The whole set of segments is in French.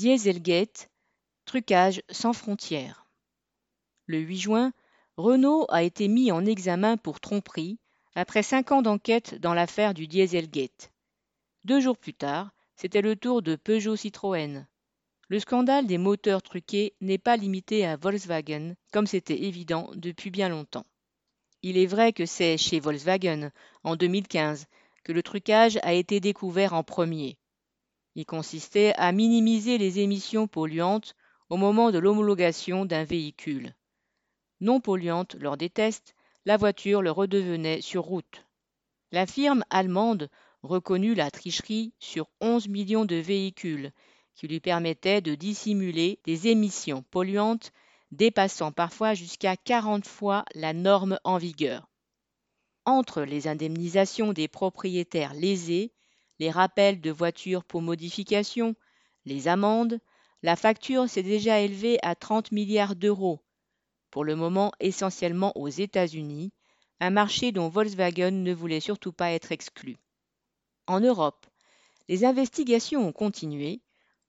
Dieselgate, trucage sans frontières. Le 8 juin, Renault a été mis en examen pour tromperie après cinq ans d'enquête dans l'affaire du Dieselgate. Deux jours plus tard, c'était le tour de Peugeot Citroën. Le scandale des moteurs truqués n'est pas limité à Volkswagen, comme c'était évident depuis bien longtemps. Il est vrai que c'est chez Volkswagen, en 2015, que le trucage a été découvert en premier. Consistait à minimiser les émissions polluantes au moment de l'homologation d'un véhicule. Non polluante lors des tests, la voiture le redevenait sur route. La firme allemande reconnut la tricherie sur 11 millions de véhicules, qui lui permettait de dissimuler des émissions polluantes dépassant parfois jusqu'à 40 fois la norme en vigueur. Entre les indemnisations des propriétaires lésés, les rappels de voitures pour modification, les amendes, la facture s'est déjà élevée à 30 milliards d'euros, pour le moment essentiellement aux États-Unis, un marché dont Volkswagen ne voulait surtout pas être exclu. En Europe, les investigations ont continué,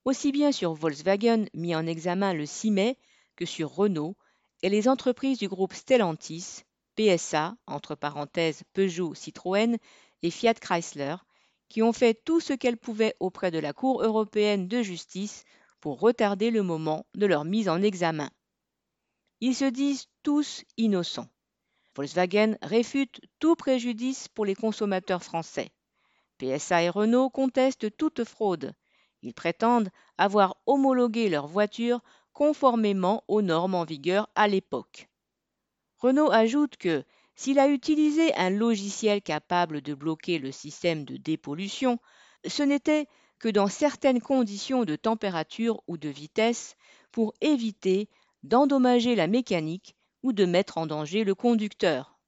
aussi bien sur Volkswagen mis en examen le 6 mai que sur Renault et les entreprises du groupe Stellantis, PSA, entre parenthèses Peugeot, Citroën et Fiat Chrysler, qui ont fait tout ce qu'elles pouvaient auprès de la Cour européenne de justice pour retarder le moment de leur mise en examen. Ils se disent tous innocents. Volkswagen réfute tout préjudice pour les consommateurs français. PSA et Renault contestent toute fraude. Ils prétendent avoir homologué leurs voitures conformément aux normes en vigueur à l'époque. Renault ajoute que s'il a utilisé un logiciel capable de bloquer le système de dépollution, ce n'était que dans certaines conditions de température ou de vitesse pour éviter d'endommager la mécanique ou de mettre en danger le conducteur.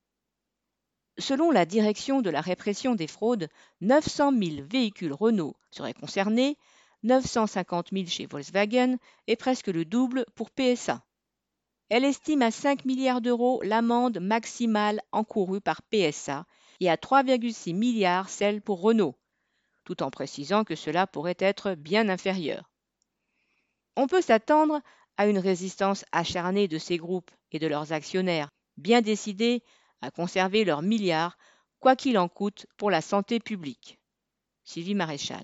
Selon la direction de la répression des fraudes, 900 000 véhicules Renault seraient concernés, 950 000 chez Volkswagen et presque le double pour PSA. Elle estime à 5 milliards d'euros l'amende maximale encourue par PSA et à 3,6 milliards celle pour Renault, tout en précisant que cela pourrait être bien inférieur. On peut s'attendre à une résistance acharnée de ces groupes et de leurs actionnaires, bien décidés à conserver leurs milliards, quoi qu'il en coûte pour la santé publique. Sylvie Maréchal.